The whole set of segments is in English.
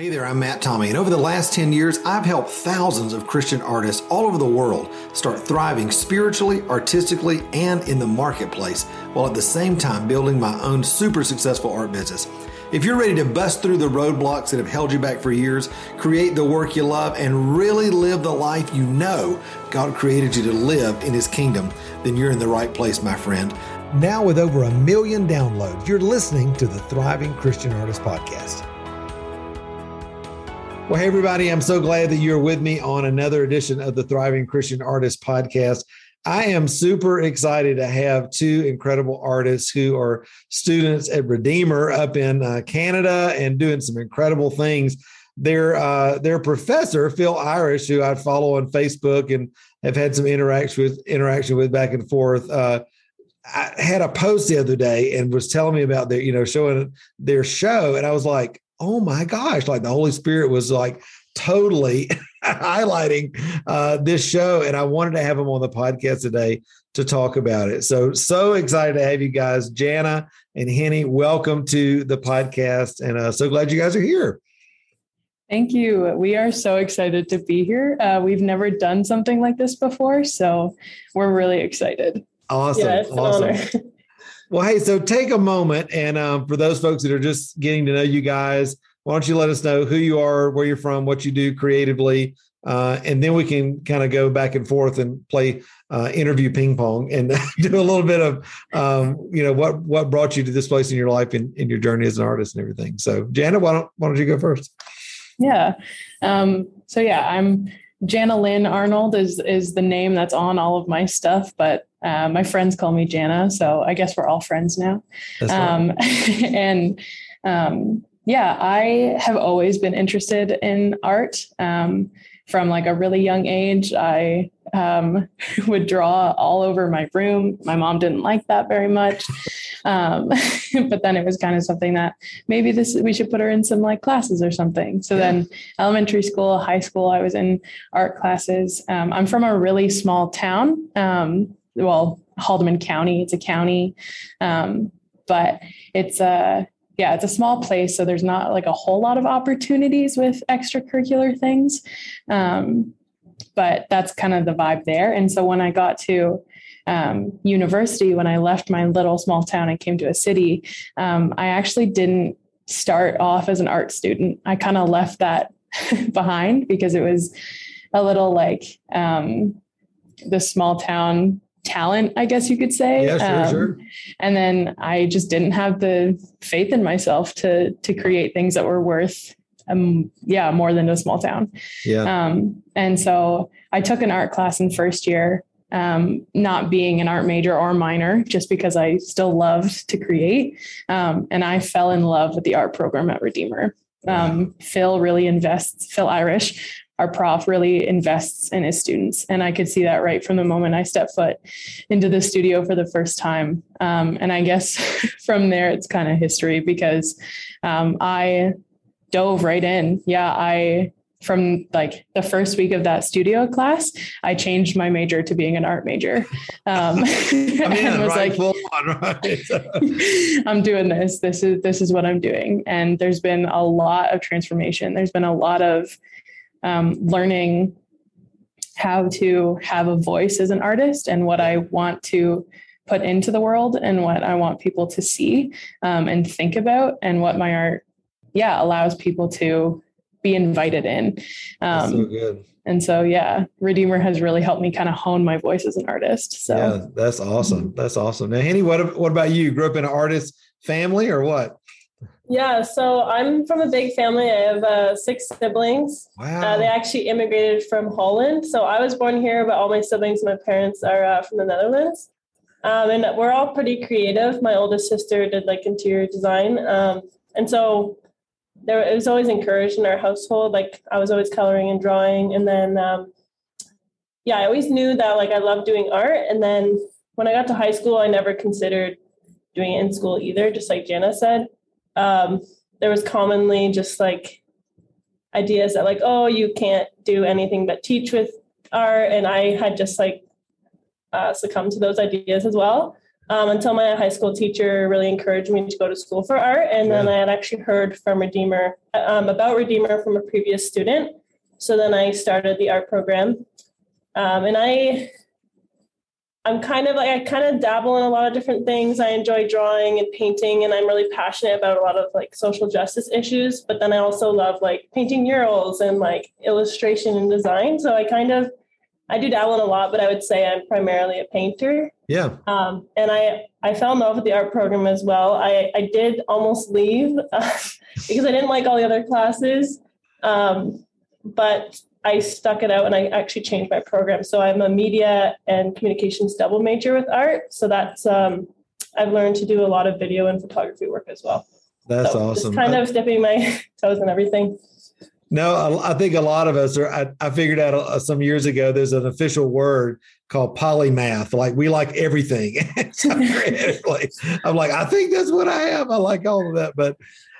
Hey there, I'm Matt Tommey, and over the last 10 years, I've helped thousands of Christian artists all over the world start thriving spiritually, artistically, and in the marketplace, while at the same time building my own super successful art business. If you're ready to bust through the roadblocks that have held you back for years, create the work you love, and really live the life you know God created you to live in His kingdom, then you're in the right place, my friend. Now, with over a million downloads, you're listening to the Thriving Christian Artist Podcast. Well, hey, everybody, I'm so glad that you're with me on another edition of the Thriving Christian Artist Podcast. I am super excited to have two incredible artists who are students at Redeemer up in uh, Canada and doing some incredible things. Their uh, their professor Phil Irish, who I follow on Facebook and have had some interaction with interaction with back and forth. Uh, I had a post the other day and was telling me about their, you know, showing their show, and I was like, oh my gosh, like the Holy Spirit was like totally highlighting uh, this show. And I wanted to have him on the podcast today to talk about it. So, so excited to have you guys. Jana and Henny, welcome to the podcast. And uh, so glad you guys are here. Thank you. We are so excited to be here. Uh, we've never done something like this before, so we're really excited. Awesome. Yeah, awesome. Well, hey, so take a moment, and um, for those folks that are just getting to know you guys, why don't you let us know who you are, where you're from, what you do creatively, uh, and then we can kind of go back and forth and play uh, interview ping pong and do a little bit of, um, you know, what what brought you to this place in your life and in, your journey as an artist and everything. So, Jana, why don't why don't you go first? Yeah. Um, so yeah, I'm Jana Lynn Arnold is is the name that's on all of my stuff, but uh, my friends call me Jana, so I guess we're all friends now. Um, and um, yeah, I have always been interested in art. Um, from like a really young age, I um, would draw all over my room. My mom didn't like that very much, um, but then it was kind of something that maybe this we should put her in some like classes or something. So yeah. then, elementary school, high school, I was in art classes. Um, I'm from a really small town. Um, well, Haldimand County. It's a county, um, but it's a yeah, it's a small place, so there's not like a whole lot of opportunities with extracurricular things. Um, but that's kind of the vibe there. And so when I got to um, university, when I left my little small town and came to a city, um, I actually didn't start off as an art student. I kind of left that behind because it was a little like um, the small town talent, I guess you could say. Yeah, sure, um, sure. And then I just didn't have the faith in myself to to create things that were worth um yeah, more than a small town. Yeah. Um and so I took an art class in first year um, not being an art major or minor, just because I still loved to create. Um, and I fell in love with the art program at Redeemer. Um, Phil really invests, Phil Irish our prof really invests in his students. And I could see that right from the moment I stepped foot into the studio for the first time. Um, and I guess from there, it's kind of history because um, I dove right in. Yeah, I from like the first week of that studio class, I changed my major to being an art major. Um, and was right, like, on, right. I'm doing this. This is this is what I'm doing. And there's been a lot of transformation. There's been a lot of um, learning how to have a voice as an artist and what I want to put into the world and what I want people to see um, and think about and what my art, yeah, allows people to be invited in. Um, so good. And so, yeah, Redeemer has really helped me kind of hone my voice as an artist. So, yeah, that's awesome. That's awesome. Now, Henny, what what about you? Grew up in an artist family or what? Yeah, so I'm from a big family. I have uh, six siblings. Wow. Uh, they actually immigrated from Holland. So I was born here, but all my siblings, my parents are uh, from the Netherlands. Um, and we're all pretty creative. My oldest sister did like interior design. Um, and so there it was always encouraged in our household. Like I was always coloring and drawing. And then, um, yeah, I always knew that like I loved doing art. And then when I got to high school, I never considered doing it in school either, just like Jana said um, there was commonly just like ideas that like oh you can't do anything but teach with art and i had just like uh, succumbed to those ideas as well um, until my high school teacher really encouraged me to go to school for art. And then I had actually heard from Redeemer um, about Redeemer from a previous student. So then I started the art program. Um, and I I'm kind of like I kind of dabble in a lot of different things. I enjoy drawing and painting, and I'm really passionate about a lot of like social justice issues. But then I also love like painting murals and like illustration and design. So I kind of I do dabble in a lot, but I would say I'm primarily a painter. Yeah. Um, and I I fell in love with the art program as well. I I did almost leave uh, because I didn't like all the other classes. Um, but I stuck it out and I actually changed my program. So I'm a media and communications double major with art. So that's um, I've learned to do a lot of video and photography work as well. That's so awesome. kind of dipping my toes in everything. No, I think a lot of us are. I, I figured out uh, some years ago. There's an official word called polymath. Like we like everything. I'm like, I think that's what I am. I like all of that, but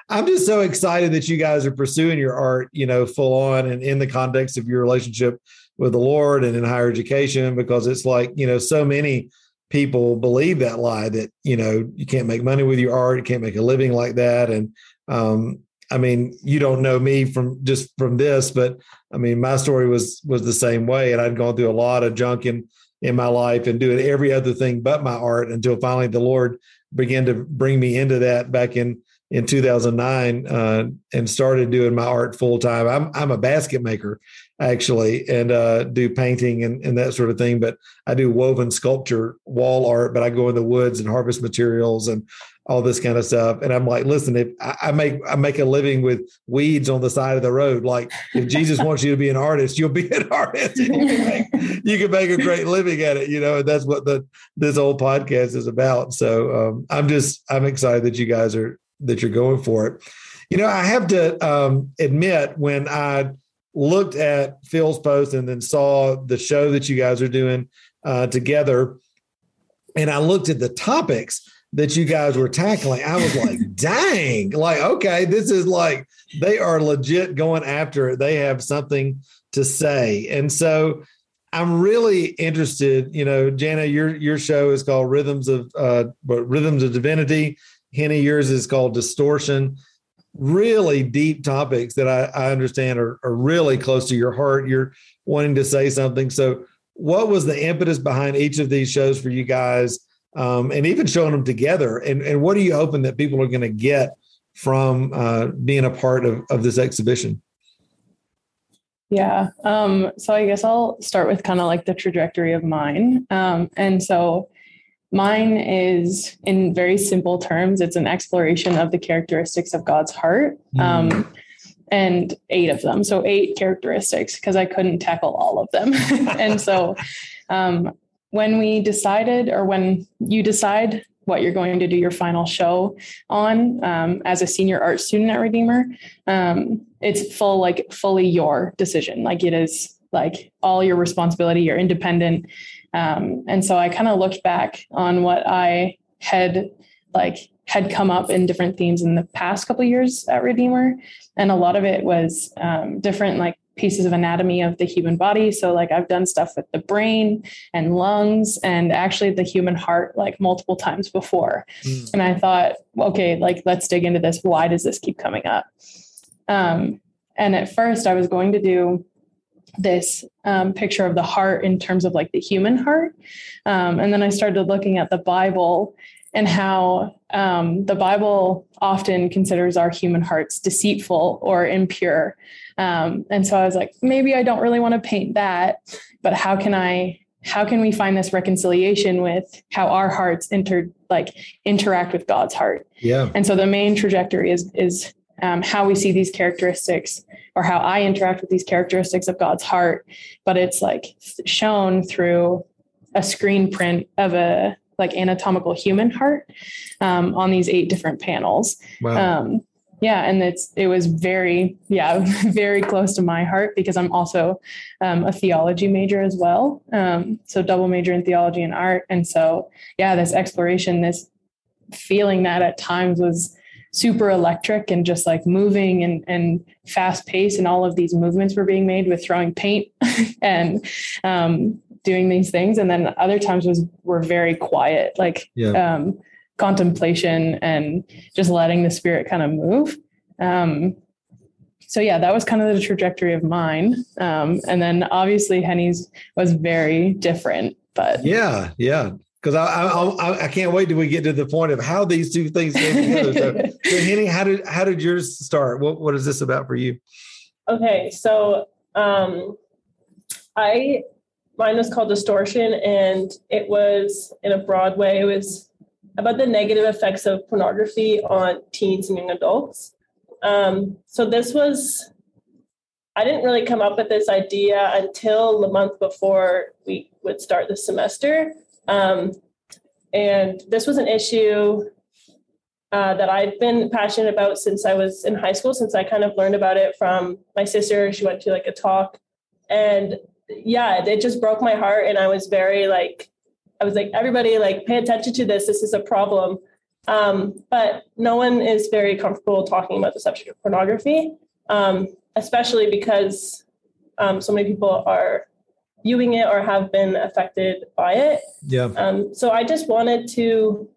I'm just so excited that you guys are pursuing your art, you know, full on and in the context of your relationship with the Lord and in higher education, because it's like, you know, so many people believe that lie that, you know, you can't make money with your art, you can't make a living like that. And um, I mean, you don't know me from just from this, but I mean, my story was was the same way. And I'd gone through a lot of junk in in my life and doing every other thing but my art until finally the Lord began to bring me into that back in in 2009 uh, and started doing my art full time. I'm I'm a basket maker actually and uh, do painting and, and that sort of thing. But I do woven sculpture, wall art. But I go in the woods and harvest materials and all this kind of stuff. And I'm like, listen, if I, make I make a living with weeds on the side of the road, like if Jesus wants you to be an artist, you'll be an artist. You can make you can make a great living at it, you know. And that's what the this whole podcast is about. So um, I'm just I'm excited that you guys are that you're going for it. You know, I have to um, admit when I looked at Phil's post and then saw the show that you guys are doing uh, together, and I looked at the topics that you guys were tackling, I was like, dang, like, okay, this is like they are legit going after it. They have something to say. And so I'm really interested, you know, Jana, your your show is called Rhythms of uh Rhythms of Divinity. Henny, yours is called Distortion. Really deep topics that I, I understand are, are really close to your heart. You're wanting to say something. So, what was the impetus behind each of these shows for you guys, um, and even showing them together? And, and what are you hoping that people are going to get from uh, being a part of, of this exhibition? Yeah. Um, so I guess I'll start with kind of like the trajectory of mine. Um, and so Mine is, in very simple terms, it's an exploration of the characteristics of God's heart. Mm. Um, and eight of them. So, eight characteristics, because I couldn't tackle all of them. and so, um, when we decided, or when you decide what you're going to do your final show on um, as a senior art student at Redeemer, um, it's full, like, fully your decision. Like, it is like all your responsibility, you're independent. Um, and so I kind of looked back on what I had like had come up in different themes in the past couple years at Redeemer, and a lot of it was um, different like pieces of anatomy of the human body. So like I've done stuff with the brain and lungs and actually the human heart like multiple times before. Mm. And I thought, okay, like let's dig into this. Why does this keep coming up? Um, and at first I was going to do this um, picture of the heart in terms of like the human heart. Um, and then I started looking at the Bible and how um, the Bible often considers our human hearts deceitful or impure. Um, and so I was like, maybe I don't really want to paint that, but how can I? How can we find this reconciliation with how our hearts inter like interact with God's heart? Yeah. And so the main trajectory is is um, how we see these characteristics or how I interact with these characteristics of God's heart, but it's like shown through a screen print of a like anatomical human heart um, on these eight different panels. Wow. Um, yeah, and it's it was very yeah very close to my heart because I'm also um, a theology major as well. Um, so double major in theology and art, and so yeah, this exploration, this feeling that at times was super electric and just like moving and, and fast pace and all of these movements were being made with throwing paint and um, doing these things and then other times was were very quiet like yeah. um, contemplation and just letting the spirit kind of move um, so yeah that was kind of the trajectory of mine um, and then obviously henny's was very different but yeah yeah because I, I, I can't wait till we get to the point of how these two things came together. So, so Henny, how did how did yours start? What what is this about for you? Okay, so um, I mine was called Distortion, and it was in a broad way. It was about the negative effects of pornography on teens and young adults. Um, so this was I didn't really come up with this idea until the month before we would start the semester. Um, and this was an issue uh, that I've been passionate about since I was in high school, since I kind of learned about it from my sister. She went to like a talk. And yeah, it just broke my heart. And I was very like, I was like, everybody, like, pay attention to this. This is a problem. Um, but no one is very comfortable talking about the subject of pornography, um, especially because um, so many people are viewing it or have been affected by it. Yeah. Um, so I just wanted to.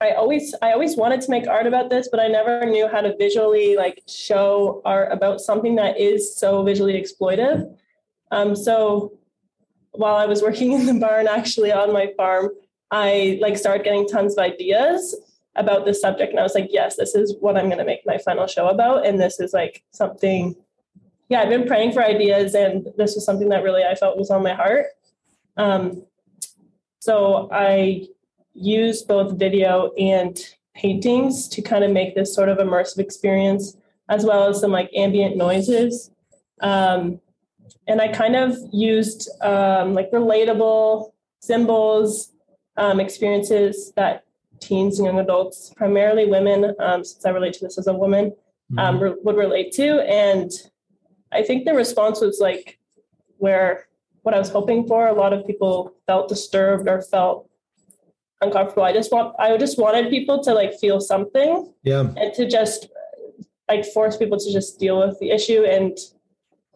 I always I always wanted to make art about this, but I never knew how to visually like show art about something that is so visually exploitive. Um, so while I was working in the barn, actually on my farm, I like started getting tons of ideas about this subject, and I was like, yes, this is what I'm going to make my final show about, and this is like something yeah, I've been praying for ideas, and this was something that really I felt was on my heart. Um, so I used both video and paintings to kind of make this sort of immersive experience, as well as some like ambient noises. Um, and I kind of used um, like relatable symbols, um, experiences that teens and young adults, primarily women, um, since I relate to this as a woman, um, mm-hmm. re- would relate to. And I think the response was like where what I was hoping for. A lot of people felt disturbed or felt uncomfortable. I just want I just wanted people to like feel something. Yeah. And to just like force people to just deal with the issue and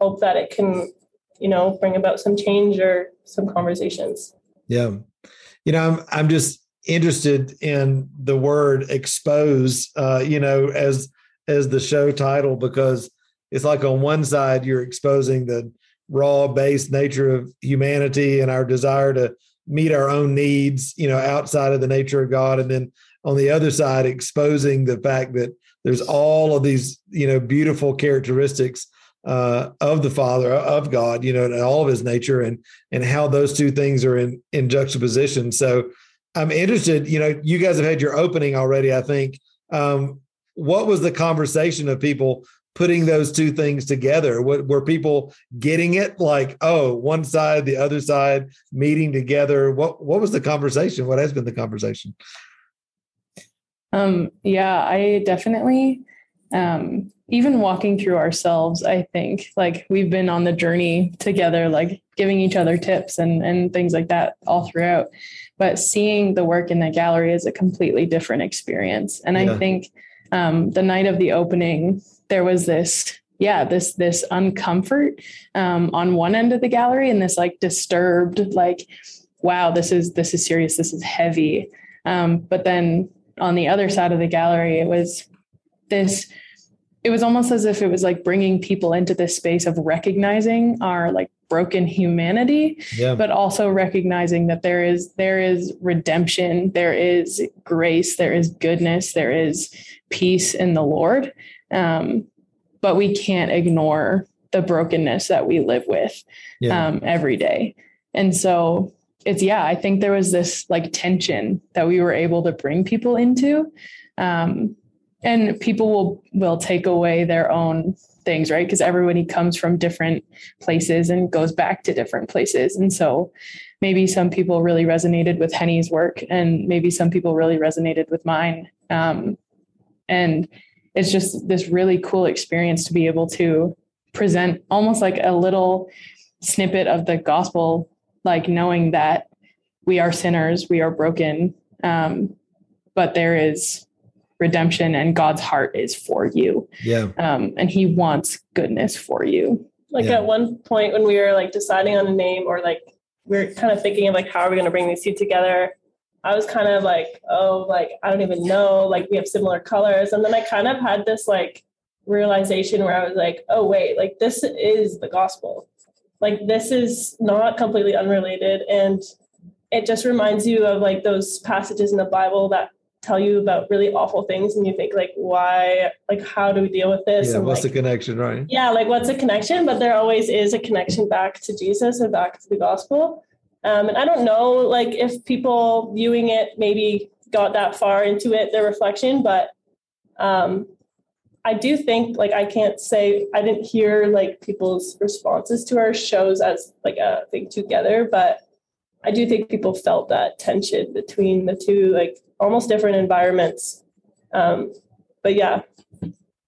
hope that it can, you know, bring about some change or some conversations. Yeah. You know, I'm I'm just interested in the word expose uh, you know, as as the show title because it's like on one side you're exposing the raw based nature of humanity and our desire to meet our own needs you know outside of the nature of god and then on the other side exposing the fact that there's all of these you know beautiful characteristics uh, of the father of god you know and all of his nature and and how those two things are in in juxtaposition so i'm interested you know you guys have had your opening already i think um, what was the conversation of people putting those two things together? What, were people getting it like, oh, one side, the other side meeting together? What what was the conversation? What has been the conversation? Um, yeah, I definitely um even walking through ourselves, I think like we've been on the journey together, like giving each other tips and and things like that all throughout. But seeing the work in the gallery is a completely different experience. And yeah. I think um, the night of the opening, there was this yeah this this uncomfort um, on one end of the gallery and this like disturbed like wow this is this is serious this is heavy um, but then on the other side of the gallery it was this it was almost as if it was like bringing people into this space of recognizing our like broken humanity yeah. but also recognizing that there is there is redemption there is grace there is goodness there is peace in the lord um, but we can't ignore the brokenness that we live with yeah. um, every day. And so it's, yeah, I think there was this like tension that we were able to bring people into. Um, and people will will take away their own things right? Because everybody comes from different places and goes back to different places. And so maybe some people really resonated with henny's work and maybe some people really resonated with mine. Um, and it's just this really cool experience to be able to present almost like a little snippet of the gospel, like knowing that we are sinners, we are broken, um, but there is redemption and God's heart is for you. Yeah. Um, and he wants goodness for you. Like yeah. at one point when we were like deciding on a name or like we're kind of thinking of like how are we going to bring these two together i was kind of like oh like i don't even know like we have similar colors and then i kind of had this like realization where i was like oh wait like this is the gospel like this is not completely unrelated and it just reminds you of like those passages in the bible that tell you about really awful things and you think like why like how do we deal with this? Yeah and, what's like, the connection right? Yeah like what's the connection? But there always is a connection back to jesus and back to the gospel. Um, and i don't know like if people viewing it maybe got that far into it their reflection but um, i do think like i can't say i didn't hear like people's responses to our shows as like a thing together but i do think people felt that tension between the two like almost different environments. Um, but yeah.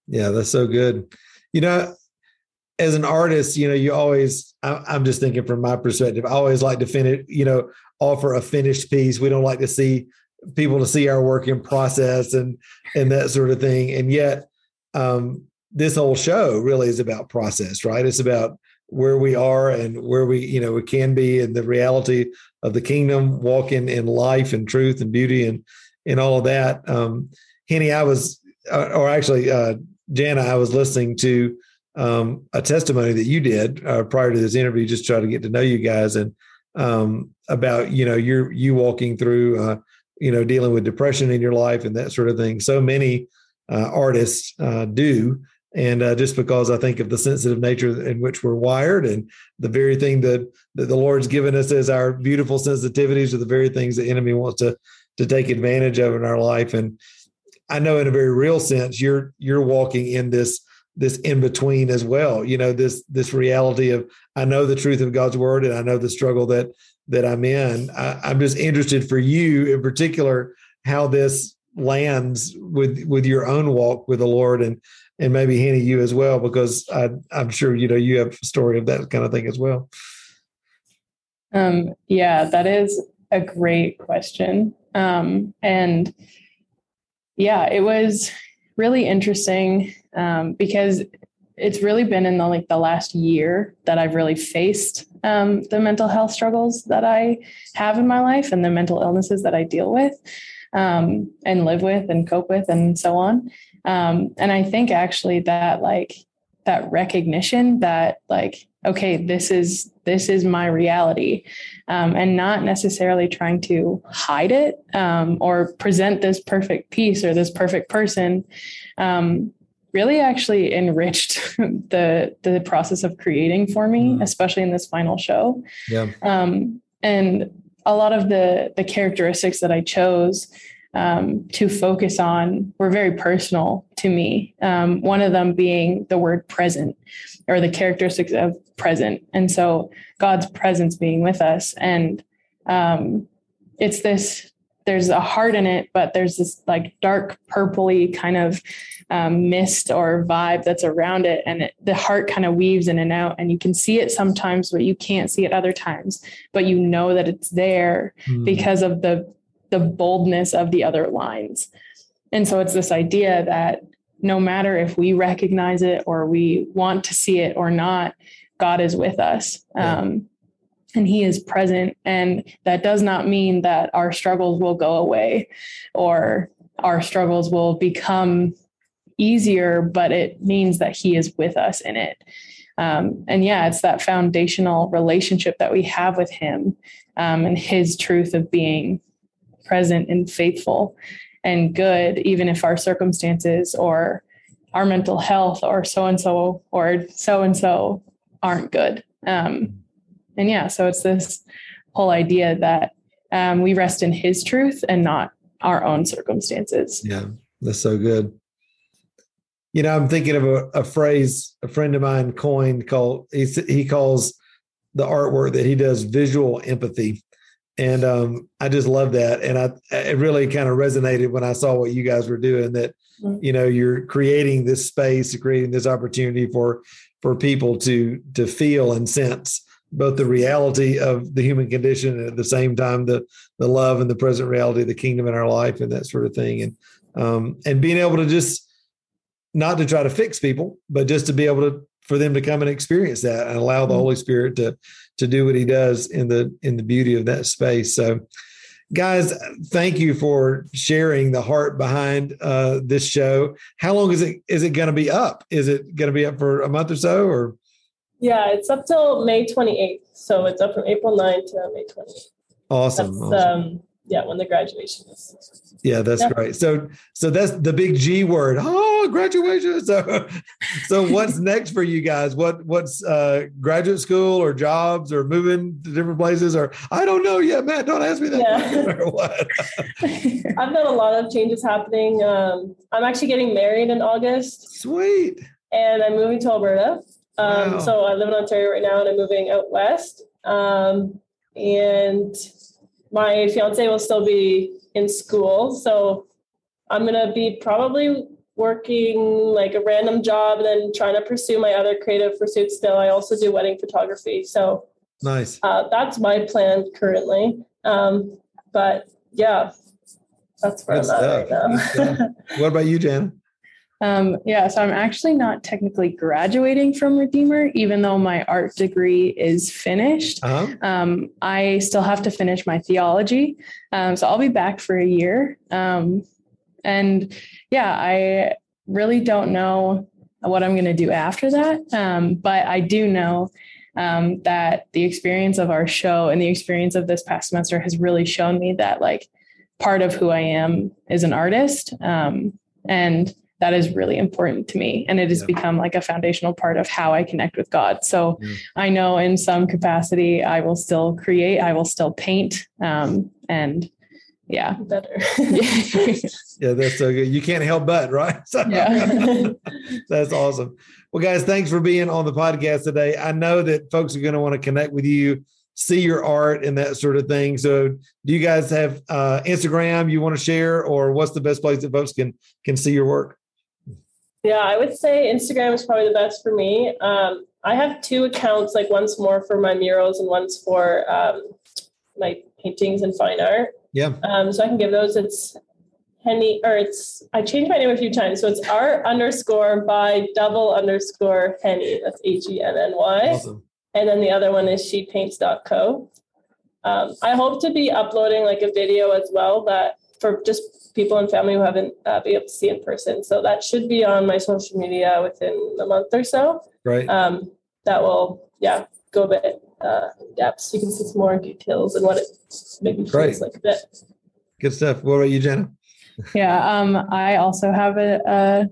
Yeah, that's so good. You know, as an artist, you know, you always, I'm just thinking from my perspective, I always like to finish, you know, offer a finished piece. We don't like to see people to see our work in process and and that sort of thing. And yet, um, this whole show really is about process, right? It's about where we are and where we, you know, we can be and the reality of the kingdom, walking in life and truth and beauty and and all of that. Um, Henny, I was, or actually, uh, Jana, I was listening to um, a testimony that you did uh, prior to this interview, just try to get to know you guys and um, about you know you're you walking through uh, you know dealing with depression in your life and that sort of thing. So many uh, artists uh, do. And uh, just because I think of the sensitive nature in which we're wired, and the very thing that, that the Lord's given us as our beautiful sensitivities are the very things the enemy wants to to take advantage of in our life. And I know in a very real sense, you're you're walking in this this in between as well. You know, this this reality of I know the truth of God's word and I know the struggle that that I'm in. I, I'm just interested for you in particular how this lands with with your own walk with the Lord and and maybe Henny you as well because I, I'm sure you know you have a story of that kind of thing as well. Um, yeah, that is a great question. Um, and yeah, it was really interesting um, because it's really been in the like the last year that I've really faced um, the mental health struggles that I have in my life and the mental illnesses that I deal with um, and live with and cope with and so on. Um, and I think actually that like that recognition that like okay this is this is my reality um, and not necessarily trying to hide it um, or present this perfect piece or this perfect person um, really actually enriched the the process of creating for me mm. especially in this final show yeah um, and a lot of the the characteristics that i chose um, to focus on were very personal to me. Um, one of them being the word present or the characteristics of present. And so God's presence being with us. And um, it's this, there's a heart in it, but there's this like dark purpley kind of um, mist or vibe that's around it. And it, the heart kind of weaves in and out. And you can see it sometimes, but you can't see it other times. But you know that it's there mm. because of the the boldness of the other lines. And so it's this idea that no matter if we recognize it or we want to see it or not, God is with us. Um, and he is present. And that does not mean that our struggles will go away or our struggles will become easier, but it means that he is with us in it. Um, and yeah, it's that foundational relationship that we have with him um, and his truth of being present and faithful and good, even if our circumstances or our mental health or so and so or so and so aren't good. Um, and yeah, so it's this whole idea that um, we rest in His truth and not our own circumstances. Yeah, that's so good. You know, I'm thinking of a, a phrase a friend of mine coined called he, he calls the artwork that he does visual empathy and um, I just love that. And I it really kind of resonated when I saw what you guys were doing. That mm-hmm. you know you're creating this space, creating this opportunity for for people to to feel and sense both the reality of the human condition and at the same time the the love and the present reality of the kingdom in our life and that sort of thing. And um, and being able to just not to try to fix people, but just to be able to for them to come and experience that and allow the mm-hmm. Holy Spirit to to do what he does in the in the beauty of that space. So guys thank you for sharing the heart behind uh, this show. How long is it is it going to be up? Is it going to be up for a month or so or? Yeah it's up till may 28th so it's up from april 9th to may 28th awesome, awesome. Um, yeah when the graduation is. Yeah that's yeah. great so so that's the big g word. Oh graduation. So so what's next for you guys? What what's uh graduate school or jobs or moving to different places or i don't know yet matt don't ask me that yeah. what. I've got a lot of changes happening. Um i'm actually getting married in august. Sweet. And i'm moving to alberta. Um wow. so i live in ontario right now and i'm moving out west. Um and my fiance will still be in school. So I'm going to be probably working like a random job and then trying to pursue my other creative pursuits still. I also do wedding photography. So nice. Uh, that's my plan currently. Um, but yeah, that's where Good I'm at right now. what about you, Jan? Um, yeah, so I'm actually not technically graduating from Redeemer, even though my art degree is finished. Uh-huh. Um, I still have to finish my theology. Um, so I'll be back for a year. Um, and yeah, I really don't know what I'm going to do after that. Um, but I do know um, that the experience of our show and the experience of this past semester has really shown me that, like, part of who I am is an artist. and that is really important to me. And it has yeah. become like a foundational part of how i connect with god. So yeah. i know in some capacity i will still create i will still paint um, and yeah. Better. Yeah that's so good. You can't help but right? So, yeah. That's awesome. Well guys thanks for being on the podcast today. I know that folks are going to want to connect with you see your art and that sort of thing. So, do you guys have uh, Instagram you want to share, or what's the best place that folks can can see your work? Yeah, I would say Instagram is probably the best for me. Um, I have two accounts, like one's more for my murals and one's for um, my paintings and fine art. Yeah. Um, so I can give those. It's Henny, or it's I changed my name a few times, so it's art underscore by double underscore Henny. That's H E N N Y. Awesome. And then the other one is shepaints.co. Um, I hope to be uploading like a video as well that for just people and family who haven't uh, been able to see in person. So that should be on my social media within a month or so. Right. Um, that will, yeah, go a bit uh, in depth. So you can see some more details and what it maybe feels Great. like a bit. Good stuff. What about you, Jenna? yeah, um, I also have a, a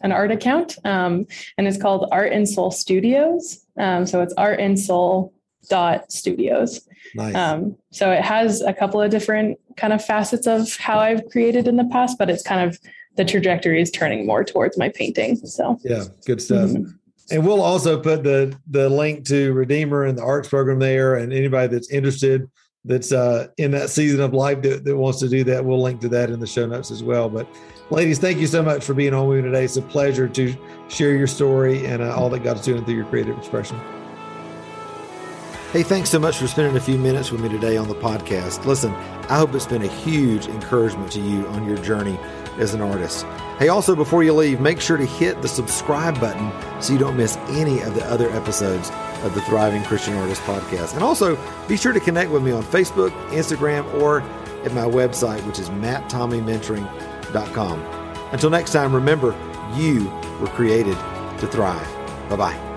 an art account, um, and it's called Art and Soul Studios. Um, so it's Art and Soul dot studios. Nice. Um, so it has a couple of different kind of facets of how I've created in the past, but it's kind of the trajectory is turning more towards my painting. So yeah, good stuff. Mm-hmm. And we'll also put the the link to Redeemer and the arts program there, and anybody that's interested that's uh, in that season of life that, that wants to do that, we'll link to that in the show notes as well. But ladies, thank you so much for being on with me today. It's a pleasure to share your story and uh, all that God's doing through your creative expression. Hey, thanks so much for spending a few minutes with me today on the podcast. Listen, I hope it's been a huge encouragement to you on your journey as an artist. Hey, also, before you leave, make sure to hit the subscribe button so you don't miss any of the other episodes of the Thriving Christian Artist podcast. And also, be sure to connect with me on Facebook, Instagram, or at my website, which is matttommeymentoring.com. Until next time, remember, you were created to thrive. Bye bye.